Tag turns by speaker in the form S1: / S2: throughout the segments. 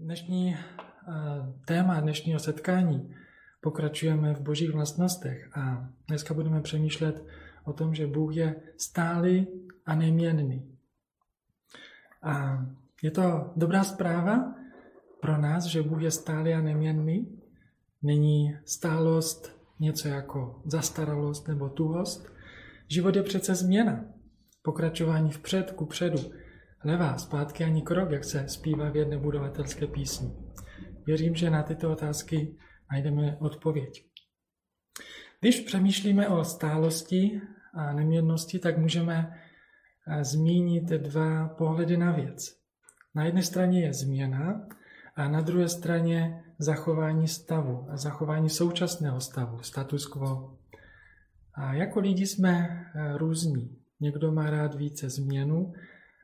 S1: Dnešní eh, téma dnešního setkání pokračujeme v božích vlastnostech a dneska budeme přemýšlet o tom, že Bůh je stálý a neměnný. A je to dobrá zpráva pro nás, že Bůh je stálý a neměnný. Není stálost něco jako zastaralost nebo tuhost. Život je přece změna, pokračování vpřed, ku předu, levá, zpátky ani krok, jak se zpívá v jedné budovatelské písni. Věřím, že na tyto otázky najdeme odpověď. Když přemýšlíme o stálosti a neměrnosti, tak můžeme eh, zmínit dva pohledy na věc. Na jedné straně je změna a na druhé straně zachování stavu, zachování současného stavu, status quo. A jako lidi jsme eh, různí. Někdo má rád více změnu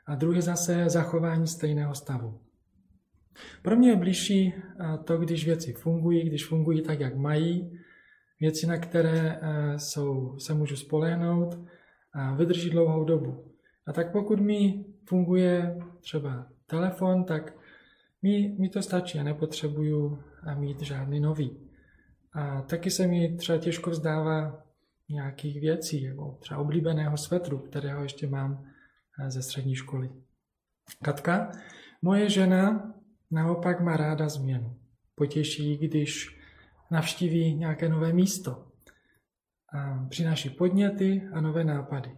S1: a druhý zase zachování stejného stavu. Pro mě je blížší eh, to, když věci fungují, když fungují tak, jak mají, věci, na které eh, jsou, se můžu spolehnout a vydrží dlouhou dobu. A tak pokud mi funguje třeba telefon, tak mi, mi to stačí a nepotřebuju eh, mít žádný nový. A taky se mi třeba těžko vzdává nějakých věcí, jako třeba oblíbeného svetru, kterého ještě mám ze střední školy. Katka, moje žena naopak má ráda změnu. Potěší, když navštíví nějaké nové místo. A přináší podněty a nové nápady.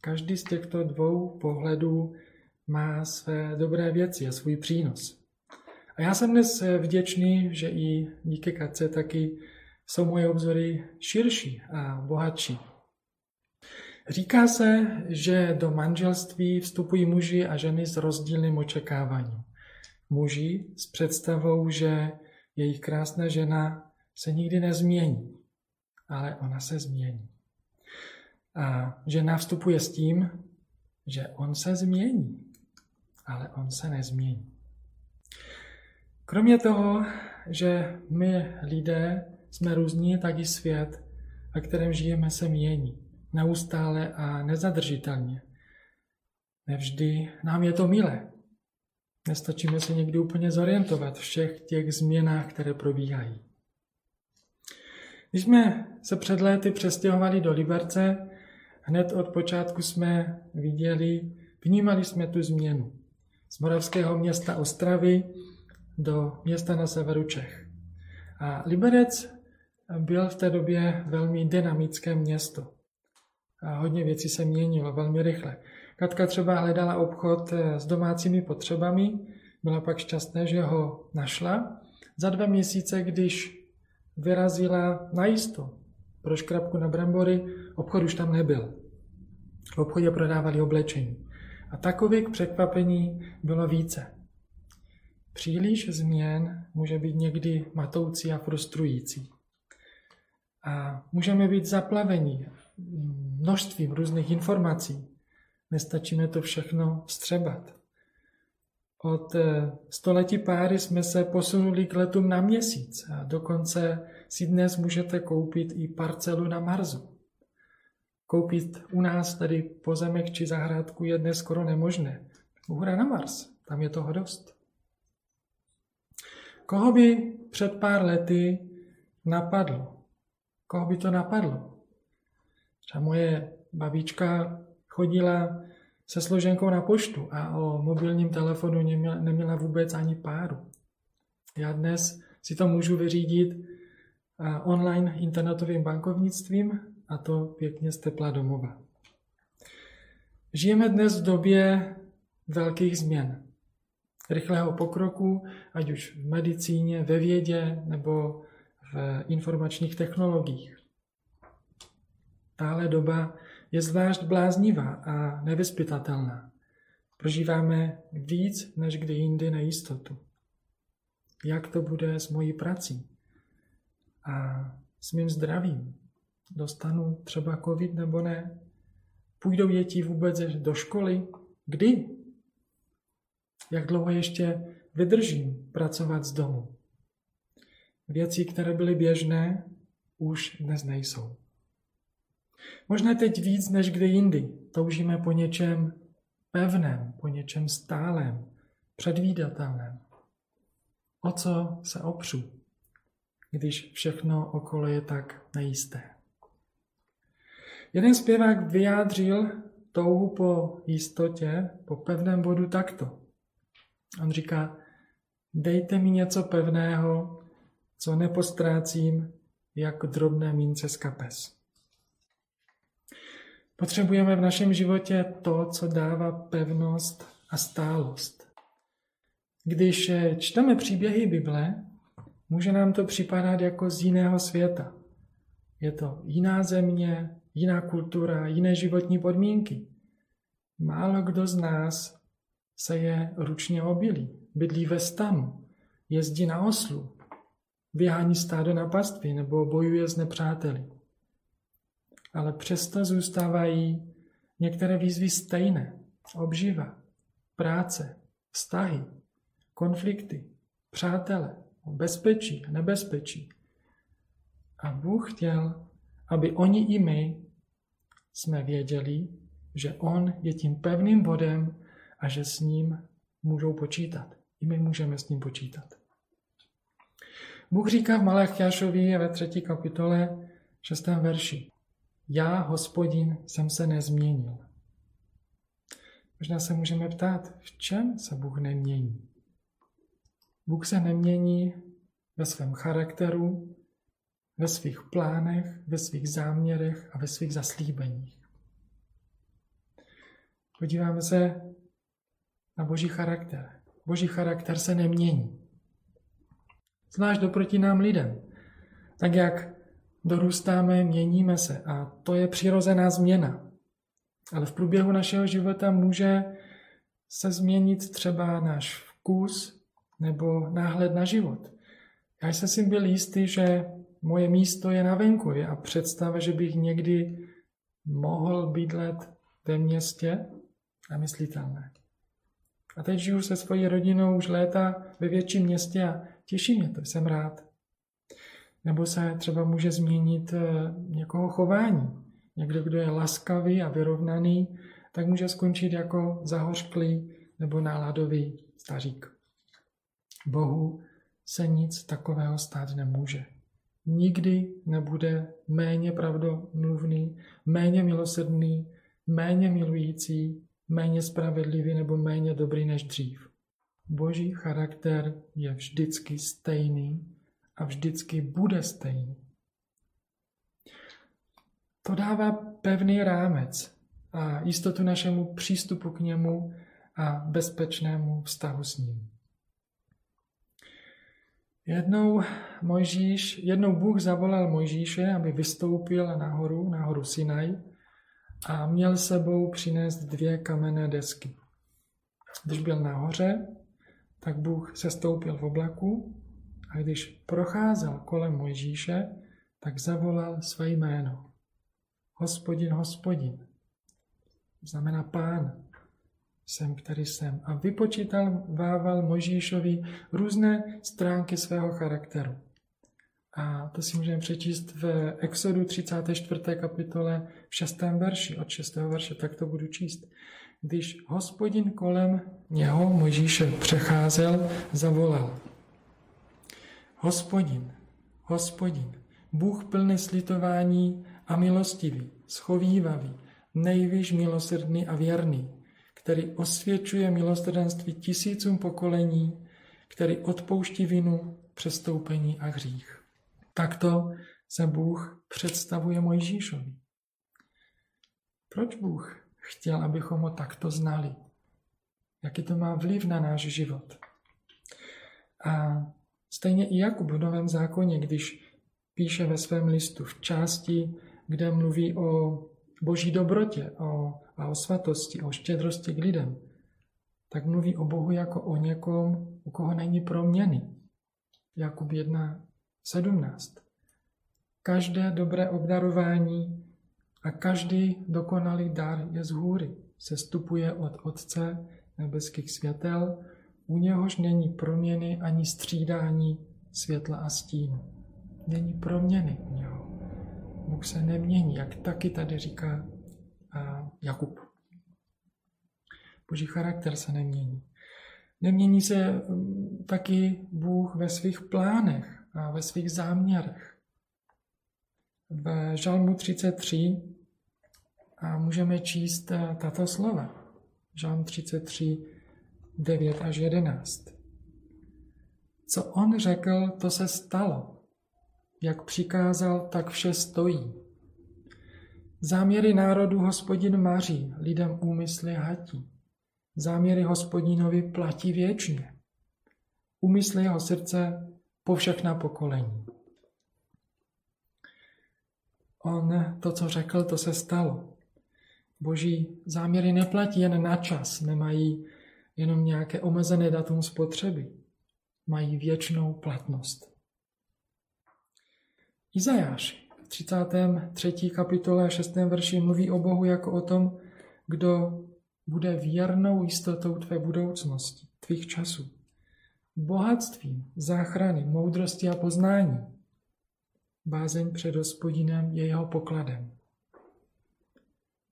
S1: Každý z těchto dvou pohledů má své dobré věci a svůj přínos. A já jsem dnes vděčný, že i díky Katce taky jsou moje obzory širší a bohatší. Říká se, že do manželství vstupují muži a ženy s rozdílným očekáváním. Muži s představou, že jejich krásná žena se nikdy nezmění, ale ona se změní. A žena vstupuje s tím, že on se změní, ale on se nezmění. Kromě toho, že my lidé jsme různí, tak i svět, ve kterém žijeme, se mění neustále a nezadržitelně. Nevždy nám je to milé. Nestačíme se někdy úplně zorientovat všech těch změnách, které probíhají. Když jsme se před léty přestěhovali do Liberce, hned od počátku jsme viděli, vnímali jsme tu změnu. Z moravského města Ostravy do města na severu Čech. A Liberec byl v té době velmi dynamické město a hodně věcí se měnilo velmi rychle. Katka třeba hledala obchod eh, s domácími potřebami, byla pak šťastná, že ho našla. Za dva měsíce, když vyrazila na jisto pro škrabku na brambory, obchod už tam nebyl. V obchodě prodávali oblečení. A takových překvapení bylo více. Příliš změn může být někdy matoucí a frustrující. A můžeme být zaplaveni množstvím různých informací. Nestačíme to všechno střebat. Od eh, století páry jsme se posunuli k letům na měsíc a dokonce si dnes můžete koupit i parcelu na Marsu. Koupit u nás tady pozemek či zahrádku je dnes skoro nemožné. Uhra na Mars, tam je toho dost. Koho by před pár lety napadlo? Koho by to napadlo? Třeba moje babička chodila se složenkou na poštu a o mobilním telefonu neměla, neměla vůbec ani páru. Já dnes si to můžu vyřídit online internetovým bankovnictvím a to pěkně z tepla domova. Žijeme dnes v době velkých změn, rychlého pokroku, ať už v medicíně, ve vědě nebo v informačních technologiích. Tahle doba je zvlášť bláznivá a nevyspytatelná. Prožíváme víc než kdy jindy nejistotu. Jak to bude s mojí prací a s mým zdravím? Dostanu třeba covid nebo ne? Půjdou děti vůbec do školy? Kdy? Jak dlouho ještě vydržím pracovat z domu? Věci, které byly běžné, už dnes nejsou. Možná teď víc než kdy jindy toužíme po něčem pevném, po něčem stálem, předvídatelném. o co se opřu, když všechno okolo je tak nejisté. Jeden zpěvák vyjádřil touhu po jistotě, po pevném bodu takto. On říká, dejte mi něco pevného, co nepostrácím jako drobné mince z kapes. Potřebujeme v našem životě to, co dává pevnost a stálost. Když čteme příběhy Bible, může nám to připadat jako z jiného světa. Je to jiná země, jiná kultura, jiné životní podmínky. Málo kdo z nás se je ručně obilí, bydlí ve stanu, jezdí na oslu, vyhání stádo na pastvy nebo bojuje s nepřáteli. Ale přesto zůstávají některé výzvy stejné. Obživa, práce, vztahy, konflikty, přátele, bezpečí a nebezpečí. A Bůh chtěl, aby oni i my jsme věděli, že On je tím pevným bodem a že s ním můžou počítat. I my můžeme s ním počítat. Bůh říká v Malachiášovi ve třetí kapitole, šestém verši. Já, hospodin, jsem se nezměnil. Možná se můžeme ptát, v čem se Bůh nemění? Bůh se nemění ve svém charakteru, ve svých plánech, ve svých záměrech a ve svých zaslíbeních. Podíváme se na boží charakter. Boží charakter se nemění. Zvlášť doproti nám lidem. Tak jak dorůstáme, měníme se a to je přirozená změna. Ale v průběhu našeho života může se změnit třeba náš vkus nebo náhled na život. Já jsem si byl jistý, že moje místo je na venkově a představa, že bych někdy mohl bydlet ve městě, nemyslitelné. A teď žiju se svojí rodinou už léta ve větším městě a těší mě to, jsem rád. Nebo se třeba může změnit eh, někoho chování. Někdo, kdo je laskavý a vyrovnaný, tak může skončit jako zahořklý nebo náladový stařík. Bohu se nic takového stát nemůže. Nikdy nebude méně pravdomluvný, méně milosrdný, méně milující, méně spravedlivý nebo méně dobrý než dřív. Boží charakter je vždycky stejný a vždycky bude stejný. To dává pevný rámec a jistotu našemu přístupu k němu a bezpečnému vztahu s ním. Jednou, Mojžíš, jednou Bůh zavolal Mojžíše, aby vystoupil nahoru, nahoru Sinaj a měl sebou přinést dvě kamenné desky. Když byl nahoře, tak Bůh se stoupil v oblaku a když procházel kolem Mojžíše, tak zavolal své jméno. Hospodin, hospodin. Znamená pán. Jsem, který jsem. A vypočítal vával Mojžíšovi různé stránky svého charakteru. A to si můžeme přečíst v Exodu 34. kapitole v 6. verši, od 6. verše, tak to budu číst. Když hospodin kolem něho Mojžíše přecházel, zavolal. Hospodin, hospodin, Bůh plný slitování a milostivý, schovývavý, nejvyš milosrdný a věrný, který osvědčuje milosrdenství tisícům pokolení, který odpouští vinu, přestoupení a hřích. Takto se Bůh představuje Mojžíšovi. Proč Bůh chtěl, abychom ho takto znali? Jaký to má vliv na náš život? A stejně i Jakub v Novém zákoně, když píše ve svém listu v části, kde mluví o boží dobrotě o, a o svatosti, o štědrosti k lidem, tak mluví o Bohu jako o někom, u koho není proměny. Jakub 17. Každé dobré obdarování a každý dokonalý dar je z hůry. Sestupuje od Otce nebeských světel, u něhož není proměny ani střídání světla a stínu. Není proměny u něho. Bůh se nemění, jak taky tady říká Jakub. Boží charakter se nemění. Nemění se mm, taky Bůh ve svých plánech a ve svých záměrech. V Žalmu 33 a můžeme číst eh, tato slova. Žalm 33, 9 až 11. Co on řekl, to se stalo. Jak přikázal, tak vše stojí. Záměry národu hospodin maří, lidem úmysly hatí. Záměry hospodinovi platí věčně. Úmysly jeho srdce po všechna pokolení. On to, co řekl, to se stalo. Boží záměry neplatí jen na čas, nemají jenom nějaké omezené datum spotřeby. Mají věčnou platnost. Izajáš v 33. kapitole 6. verši mluví o Bohu jako o tom, kdo bude věrnou jistotou tvé budoucnosti, tvých časů. Bohatstvím, záchrany, moudrosti a poznání. Bázeň před hospodinem je jeho pokladem.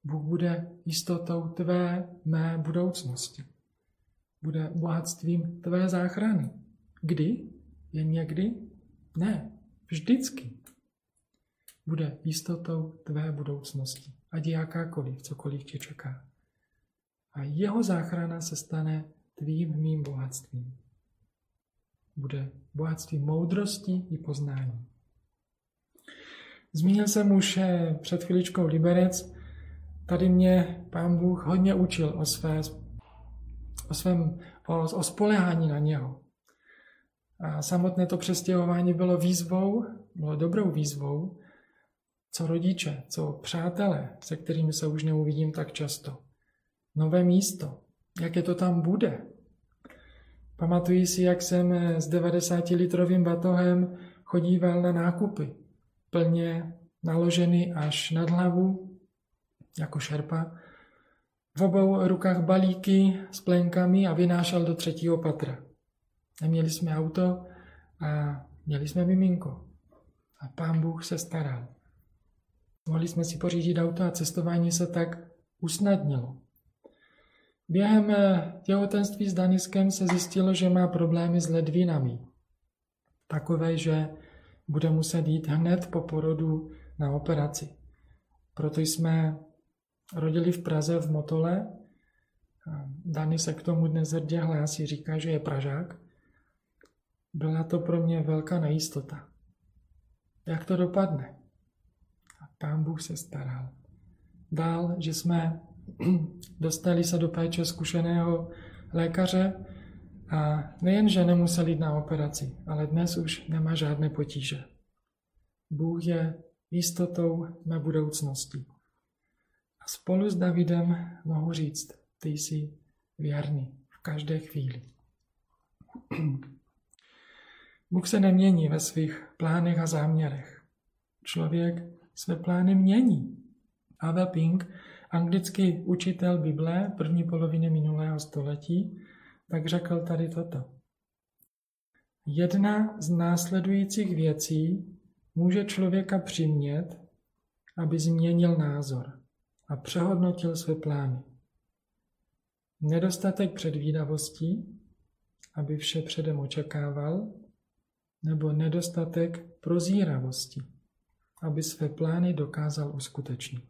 S1: Bůh bude jistotou tvé, mé budoucnosti. Bude bohatstvím tvé záchrany. Kdy? Jen někdy? Ne, vždycky. Bude jistotou tvé budoucnosti, ať jakákoliv, cokoliv tě čeká. A jeho záchrana se stane tvým mým bohatstvím. Bude bohatství moudrosti i poznání. Zmínil jsem už eh, před chviličkou Liberec, Tady mě pán Bůh hodně učil o, své, o svém, o, o spolehání na něho. A samotné to přestěhování bylo výzvou, bylo dobrou výzvou, co rodiče, co přátelé, se kterými se už neuvidím tak často. Nové místo, jaké to tam bude. Pamatuji si, jak jsem s 90-litrovým batohem chodíval na nákupy, plně naložený až nad hlavu, jako šerpa, v obou rukách balíky s plenkami a vynášel do třetího patra. Neměli jsme auto a měli jsme miminko. A pán Bůh se staral. Mohli jsme si pořídit auto a cestování se tak usnadnilo. Během eh, těhotenství s Daniskem se zjistilo, že má problémy s ledvinami. Takové, že bude muset jít hned po porodu na operaci. Proto jsme rodili v Praze v Motole. Dani se k tomu dnes hrdě hlásí, říká, že je Pražák. Byla to pro mě velká nejistota. Jak to dopadne? A pán Bůh se staral. Dál, že jsme dostali se do péče zkušeného lékaře a nejen, že nemuseli jít na operaci, ale dnes už nemá žádné potíže. Bůh je jistotou na budoucnosti. A spolu s Davidem mohu říct, ty jsi věrný v každé chvíli. Bůh se nemění ve svých plánech a záměrech. Člověk své plány mění. Ava Pink, anglický učitel Bible první poloviny minulého století, tak řekl tady toto. Jedna z následujících věcí může člověka přimět, aby změnil názor a přehodnotil své plány. Nedostatek předvídavostí, aby vše předem očekával, nebo nedostatek prozíravosti, aby své plány dokázal uskutečnit.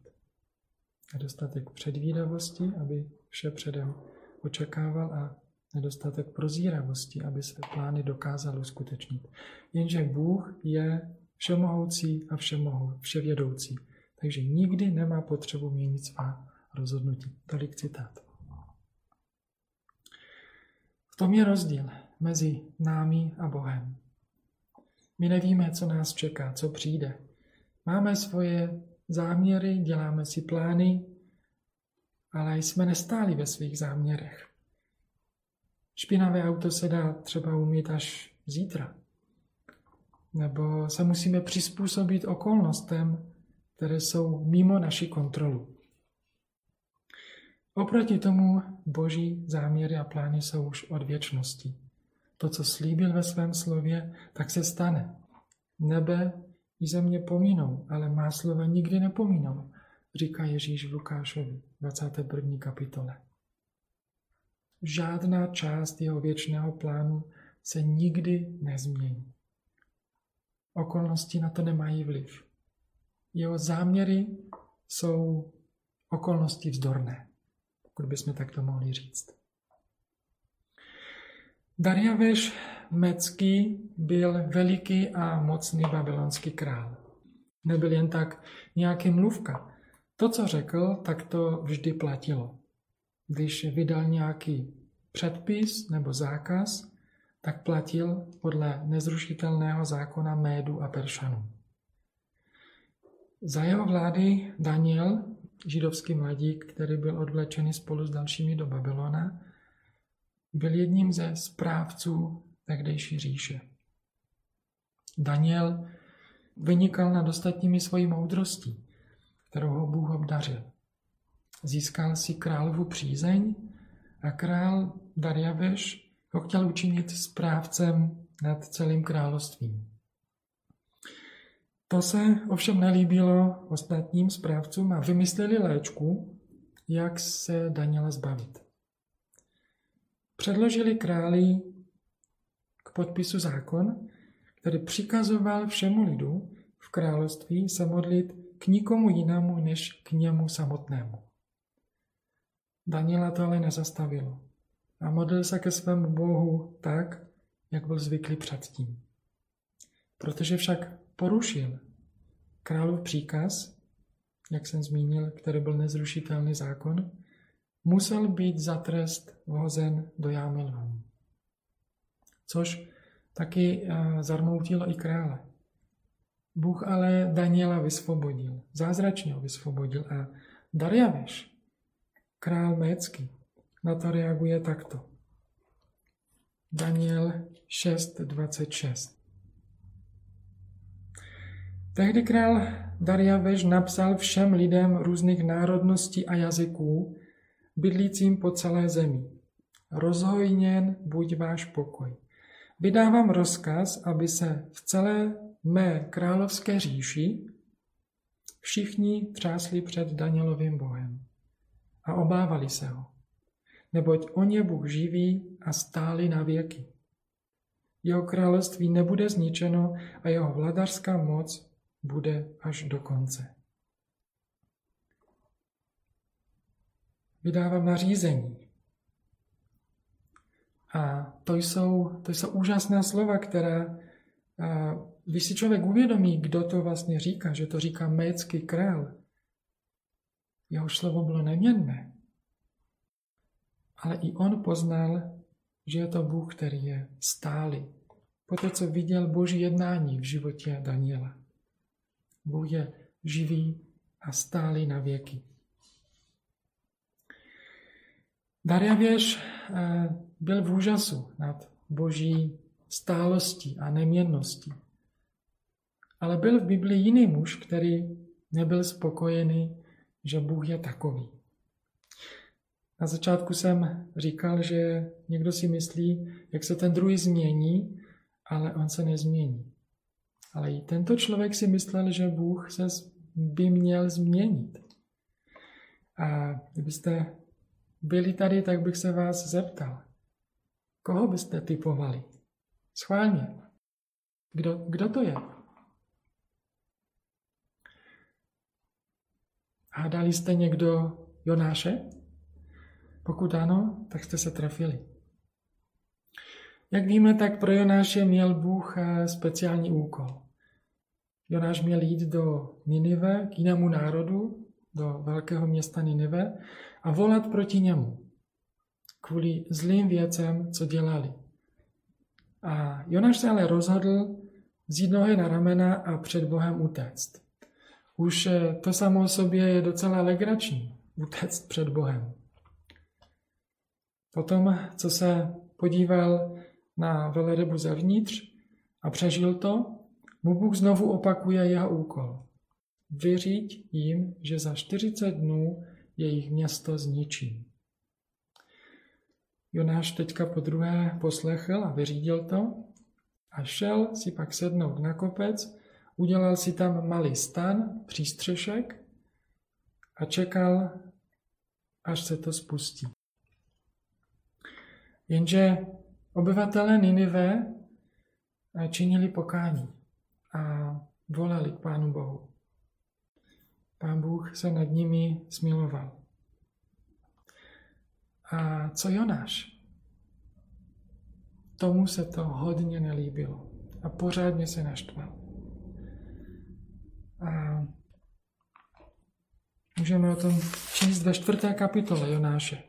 S1: Nedostatek předvídavosti, aby vše předem očekával a nedostatek prozíravosti, aby své plány dokázal uskutečnit. Jenže Bůh je všemohoucí a všemohou, vševědoucí. Takže nikdy nemá potřebu měnit svá rozhodnutí. Tolik citát. V tom je rozdíl mezi námi a Bohem. My nevíme, co nás čeká, co přijde. Máme svoje záměry, děláme si plány, ale jsme nestáli ve svých záměrech. Špinavé auto se dá třeba umít až zítra. Nebo se musíme přizpůsobit okolnostem, které jsou mimo naši kontrolu. Oproti tomu boží záměry a plány jsou už od věčnosti. To, co slíbil ve svém slově, tak se stane. Nebe i země pominou, ale má slova nikdy nepomínou, říká Ježíš v Lukášovi, 21. kapitole. Žádná část jeho věčného plánu se nikdy nezmění. Okolnosti na to nemají vliv. Jeho záměry jsou okolnosti vzdorné, pokud bychom takto mohli říct. Dariaveš Mecký byl veliký a mocný babylonský král. Nebyl jen tak nějaký mluvka. To, co řekl, tak to vždy platilo. Když vydal nějaký předpis nebo zákaz, tak platil podle nezrušitelného zákona Médu a Peršanů. Za jeho vlády Daniel, židovský mladík, který byl odvlečený spolu s dalšími do Babylona, byl jedním ze správců tehdejší říše. Daniel vynikal nad ostatními svojí moudrostí, kterou ho Bůh obdařil. Získal si královu přízeň a král Darjaveš ho chtěl učinit správcem nad celým královstvím. To se ovšem nelíbilo ostatním správcům a vymysleli léčku, jak se Daniela zbavit. Předložili králi k podpisu zákon, který přikazoval všemu lidu v království se modlit k nikomu jinému než k němu samotnému. Daniela to ale nezastavilo a modlil se ke svému Bohu tak, jak byl zvyklý předtím. Protože však porušil králův příkaz, jak jsem zmínil, který byl nezrušitelný zákon, musel být za trest vhozen do jámy lvů. Což taky eh, zarmoutilo i krále. Bůh ale Daniela vysvobodil, zázračně ho vysvobodil a Darjaveš, král Mécky, na to reaguje takto. Daniel 6.26 Tehdy král Darjaveš napsal všem lidem různých národností a jazyků, bydlícím po celé zemi. Rozhojněn buď váš pokoj. Vydávám rozkaz, aby se v celé mé královské říši všichni třásli před Danielovým Bohem a obávali se ho, neboť on je Bůh živý a stáli na věky. Jeho království nebude zničeno a jeho vladařská moc bude až do konce. Vydávám nařízení. A to jsou, to jsou úžasná slova, která, když si člověk uvědomí, kdo to vlastně říká, že to říká mécký král, jeho slovo bylo neměnné. Ale i on poznal, že je to Bůh, který je stálý. Poté, co viděl Boží jednání v životě Daniela. Bůh je živý a stálý na věky. Darjavěž eh, byl v úžasu nad boží stálostí a neměnností. Ale byl v Biblii jiný muž, který nebyl spokojený, že Bůh je takový. Na začátku jsem říkal, že někdo si myslí, jak se ten druhý změní, ale on se nezmění. Ale i tento člověk si myslel, že Bůh se by měl změnit. A kdybyste byli tady, tak bych se vás zeptal, koho byste typovali? Schválně. Kdo, kdo to je? Hádali jste někdo Jonáše? Pokud ano, tak jste se trefili. Jak víme, tak pro Jonáše měl Bůh eh, speciální úkol. Jonáš měl jít do Ninive, k jinému národu, do velkého města Ninive a volat proti němu kvůli zlým věcem, co dělali. A Jonáš se ale rozhodl vzít nohy na ramena a před Bohem utéct. Už eh, to samo o sobě je docela legrační, utéct před Bohem. Potom, co se podíval na velerybu zevnitř a přežil to, mu Bůh znovu opakuje jeho úkol. Vyříď jim, že za 40 dnů jejich město zničí. Jonáš teďka po druhé poslechl a vyřídil to a šel si pak sednout na kopec, udělal si tam malý stan, přístřešek a čekal, až se to spustí. Jenže Obyvatelé Ninive činili pokání a volali k Pánu Bohu. Pán Bůh se nad nimi smiloval. A co Jonáš? Tomu se to hodně nelíbilo a pořádně se naštval. A můžeme o tom číst ve čtvrté kapitole Jonáše.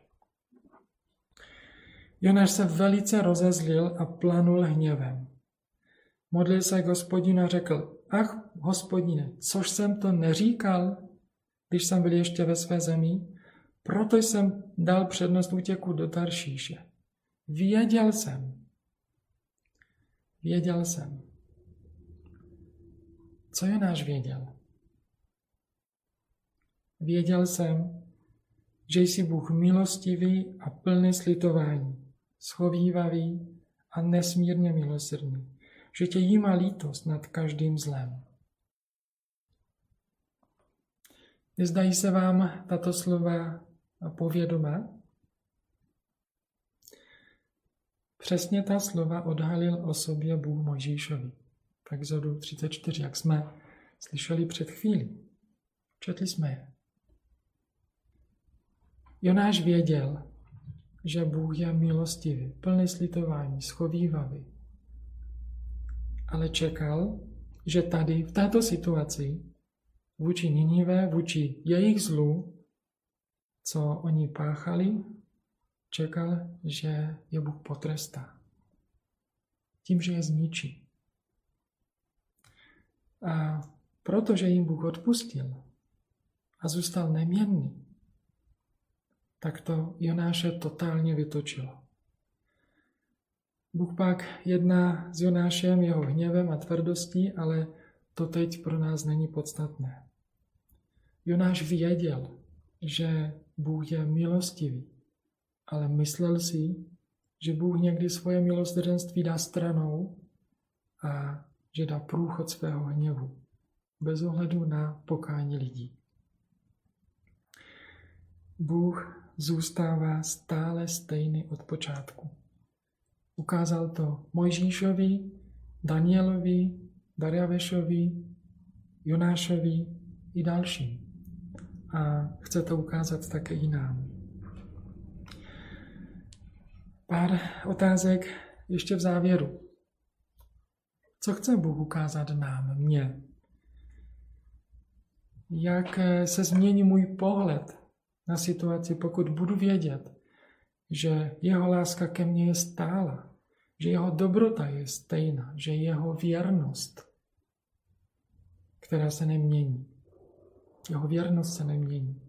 S1: Jonáš se velice rozezlil a planul hněvem. Modlil se k hospodinu a řekl, ach, hospodine, což jsem to neříkal, když jsem byl ještě ve své zemi? Proto jsem dal přednost útěku do Taršíše. Věděl jsem. Věděl jsem. Co je náš věděl? Věděl jsem, že jsi Bůh milostivý a plný slitování, schovývavý a nesmírně milosrdný, že tě jímá lítost nad každým zlem. Nezdají se vám tato slova povědomá? Přesně ta slova odhalil o sobě Bůh Mojžíšovi. V Exodu 34, jak jsme slyšeli před chvílí. Četli jsme je. Jonáš věděl, že Bůh je milostivý, plný slitování, schovývavý. Ale čekal, že tady, v této situaci, vůči Ninive, vůči jejich zlu, co oni páchali, čekal, že je Bůh potrestá. Tím, že je zničí. A protože jim Bůh odpustil a zůstal neměnný, tak to Jonáše totálně vytočilo. Bůh pak jedná s Jonášem jeho hněvem a tvrdostí, ale to teď pro nás není podstatné. Jonáš věděl, že Bůh je milostivý, ale myslel si, že Bůh někdy svoje milosrdenství dá stranou a že dá průchod svého hněvu, bez ohledu na pokání lidí. Bůh zůstává stále stejný od počátku. Ukázal to Mojžíšovi, Danielovi, Darjavešovi, Jonášovi i dalším. A chce to ukázat také i nám. Pár otázek ještě v závěru. Co chce Bůh ukázat nám, mně? Jak se změní můj pohled na situaci, pokud budu vědět, že jeho láska ke mně je stála, že jeho dobrota je stejná, že jeho věrnost, která se nemění, jeho věrnost se nemění,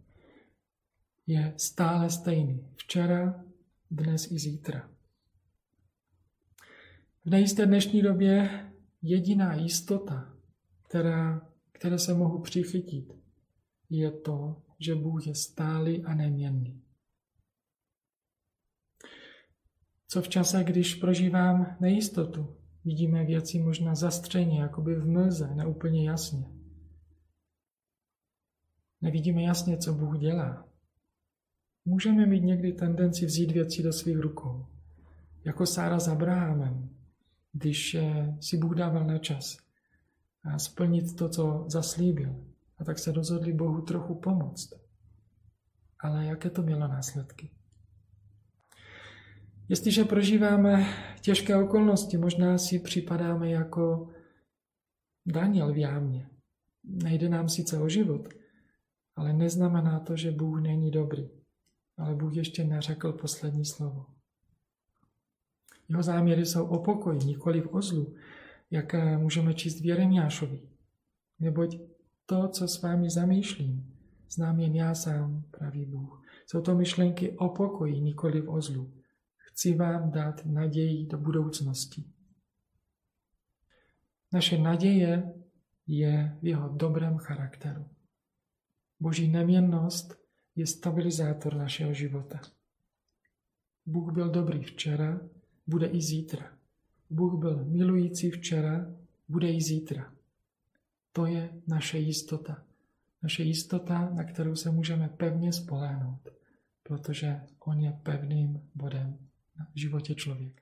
S1: je stále stejný. Včera, dnes i zítra. V nejisté dnešní době jediná jistota, která, které se mohu přichytit, je to, že Bůh je stálý a neměnný. Co v čase, když prožívám nejistotu, vidíme věci možná zastřeně, jakoby v mlze, neúplně jasně. Nevidíme jasně, co Bůh dělá. Můžeme mít někdy tendenci vzít věci do svých rukou. Jako Sára s Abrahamem, když eh, si Bůh dával na čas a splnit to, co zaslíbil. A tak se rozhodli Bohu trochu pomoct. Ale jaké to mělo následky? Jestliže prožíváme těžké okolnosti, možná si připadáme jako Daniel v jámě. Nejde nám sice o život, ale neznamená to, že Bůh není dobrý. Ale Bůh ještě neřekl poslední slovo. Jeho záměry jsou o pokoji, nikoli v ozlu, jak můžeme číst v Jeremiášovi. Neboť to, co s vámi zamýšlím, znám jen já sám, pravý Bůh. Jsou to myšlenky o pokoji, nikoli v ozlu. Chci vám dát naději do budoucnosti. Naše naděje je v jeho dobrém charakteru. Boží neměnnost je stabilizátor našeho života. Bůh byl dobrý včera, bude i zítra. Bůh byl milující včera, bude i zítra. To je naše jistota. Naše jistota, na kterou se můžeme pevně spoléhnout, protože On je pevným bodem v životě člověka.